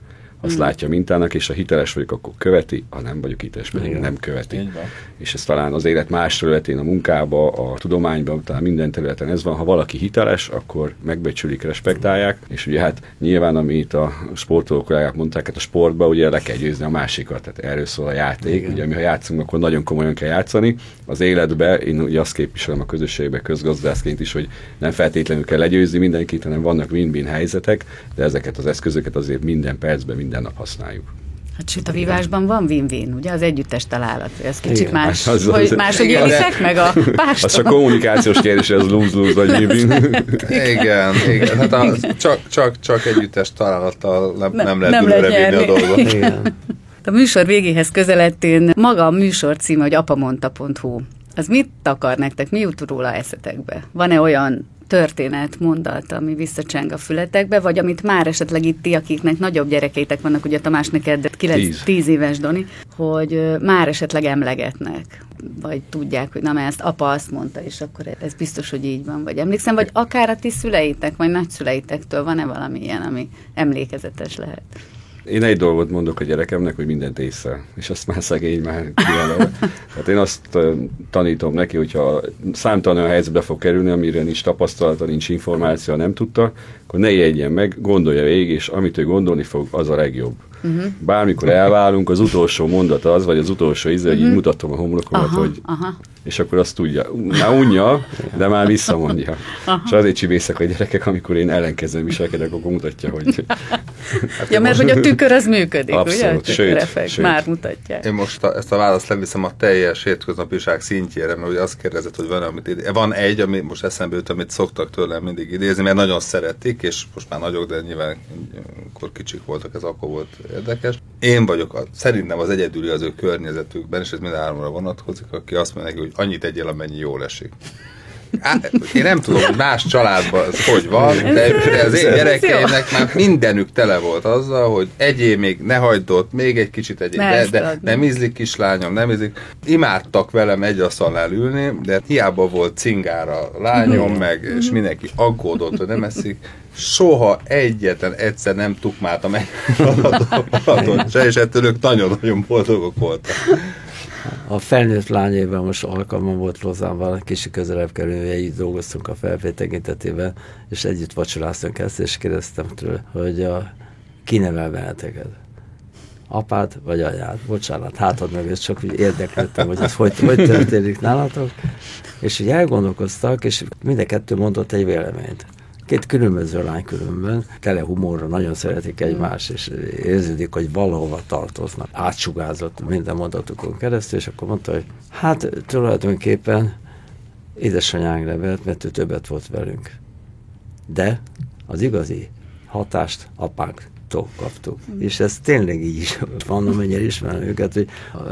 azt mm. látja mintának, és ha hiteles vagyok, akkor követi, ha nem vagyok hiteles, pedig nem követi. És ez talán az élet más területén, a munkába, a tudományban, talán minden területen ez van. Ha valaki hiteles, akkor megbecsülik, respektálják, és ugye hát nyilván, amit a sportolók kollégák mondták, hát a sportban ugye le kell győzni a másikat, tehát erről szól a játék. Igen. Ugye, mi ha játszunk, akkor nagyon komolyan kell játszani. Az életbe, én ugye azt képviselem a közösségbe közgazdászként is, hogy nem feltétlenül kell legyőzni mindenkit, hanem vannak win-win helyzetek, de ezeket az eszközöket azért minden percben, minden nap használjuk. Hát sőt, a vívásban van win-win, ugye az együttes találat, ez kicsit igen, más, az, az, hogy máshogy élitek meg a pást. Az a kommunikációs kérdés, ez lose-lose vagy win-win. Igen, igen, hát a, csak, csak, csak együttes találattal nem, nem, nem lehet nem lehet vinni a dolgot. Igen. A műsor végéhez közeledtén maga a műsor címe, hogy apamonta.hu. Az mit akar nektek? Mi jut róla eszetekbe? Van-e olyan történet, mondat, ami visszacseng a fületekbe, vagy amit már esetleg itt ti, akiknek nagyobb gyerekeitek vannak, ugye Tamás neked 9, 10 éves Doni, hogy már esetleg emlegetnek, vagy tudják, hogy na, mert ezt apa azt mondta, és akkor ez biztos, hogy így van, vagy emlékszem, vagy akár a ti szüleitek, vagy nagyszüleitektől van-e valami ilyen, ami emlékezetes lehet? Én egy dolgot mondok a gyerekemnek, hogy mindent észre, és azt már szegény már kijelöl. Hát én azt tanítom neki, hogyha számtalan olyan helyzetbe fog kerülni, amire nincs tapasztalata, nincs információ, nem tudta, akkor ne jegyen meg, gondolja végig, és amit ő gondolni fog, az a legjobb. Uh-huh. Bármikor elválunk, az utolsó mondat az, vagy az utolsó íze, uh-huh. hogy így mutatom a homlokomat, aha, hogy aha. és akkor azt tudja. Már unja, de már visszamondja. Aha. És azért csibészek a gyerekek, amikor én ellenkezően viselkedek, akkor mutatja, hogy... Hát ja, mert most... hogy a tükör az működik, Abszolút. ugye? Sőt, sőt. Már mutatja. Én most a, ezt a választ leviszem a teljes hétköznapiság szintjére, mert ugye azt kérdezett, hogy van, amit ide... van egy, ami most eszembe jut, amit szoktak tőlem mindig idézni, mert nagyon szeretik, és most már nagyok, de nyilván akkor kicsik voltak, ez akkor volt érdekes. Én vagyok a, szerintem az egyedüli az ő környezetükben, és ez mind háromra vonatkozik, aki azt mondja neki, hogy annyit egyél, amennyi jól esik. Á, én nem tudom, hogy más családban ez hogy van, de, de az én gyerekeimnek már mindenük tele volt azzal, hogy egyé még, ne hagyd ott, még egy kicsit egyé, de, de nem ízlik kislányom, nem ízlik. Imádtak velem egy asztalnál ülni, de hiába volt cingára lányom, meg, és mindenki aggódott, hogy nem eszik soha egyetlen egyszer nem tukmáltam egy alatot se, és ettől ők nagyon-nagyon boldogok voltak. A felnőtt lányében most alkalmam volt Lozánval, kicsi közelebb kerülni, együtt dolgoztunk a felfé tekintetében, és együtt vacsoráztunk ezt, és kérdeztem tőle, hogy a, kinevel benneteket? Apád vagy anyád, bocsánat, hátad és csak úgy érdeklődtem, hogy ez hogy, hogy történik nálatok, és így elgondolkoztak, és mind a kettő mondott egy véleményt. Két különböző lány különben, tele humorra, nagyon szeretik egymást, és érződik, hogy valahova tartoznak. Átsugázott minden mondatukon keresztül, és akkor mondta, hogy hát tulajdonképpen édesanyánk nevelt, mert ő többet volt velünk. De az igazi hatást apánk kaptuk. Mm. És ez tényleg így is van, amennyire ismerem őket, hogy,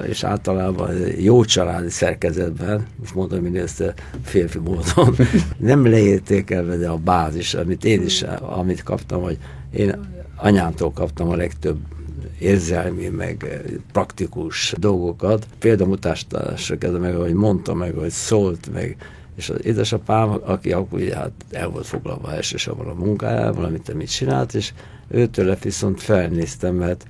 és általában jó családi szerkezetben, most mondom mindezt férfi módon, nem leértékelve, de a bázis, amit én is, amit kaptam, hogy én anyámtól kaptam a legtöbb érzelmi, meg praktikus dolgokat. Példamutásra kezdve meg, hogy mondta meg, hogy szólt meg, és az édesapám, aki akkor ugye hát el volt foglalva elsősorban a munkájával, amit mit csinált, és őtől viszont felnéztem, mert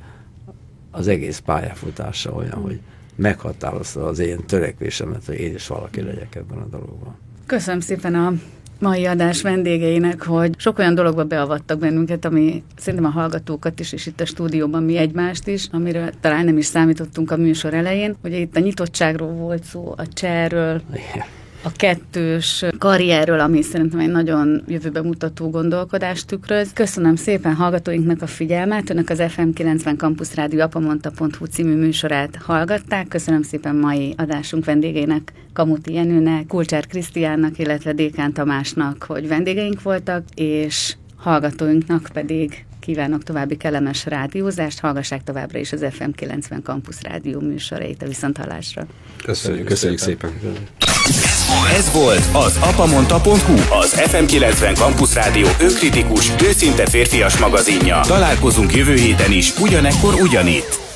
az egész pályafutása olyan, hogy meghatározta az én törekvésemet, hogy én is valaki legyek ebben a dologban. Köszönöm szépen a mai adás vendégeinek, hogy sok olyan dologba beavattak bennünket, ami szerintem a hallgatókat is, és itt a stúdióban mi egymást is, amiről talán nem is számítottunk a műsor elején. Ugye itt a nyitottságról volt szó, a cserről, yeah a kettős karrierről, ami szerintem egy nagyon jövőbe mutató gondolkodást tükröz. Köszönöm szépen hallgatóinknak a figyelmet, önök az FM 90 Campus Rádió apamonta.hu című műsorát hallgatták. Köszönöm szépen mai adásunk vendégeinek, Kamuti Jenőnek, Kulcsár Krisztiánnak, illetve Dékán Tamásnak, hogy vendégeink voltak, és hallgatóinknak pedig kívánok további kellemes rádiózást, hallgassák továbbra is az FM 90 Campus Rádió műsorait a viszonthallásra. Köszönjük, köszönjük szépen. Ez volt az apamonta.hu, az FM 90 Campus Rádió önkritikus, őszinte férfias magazinja. Találkozunk jövő héten is, ugyanekkor ugyanitt.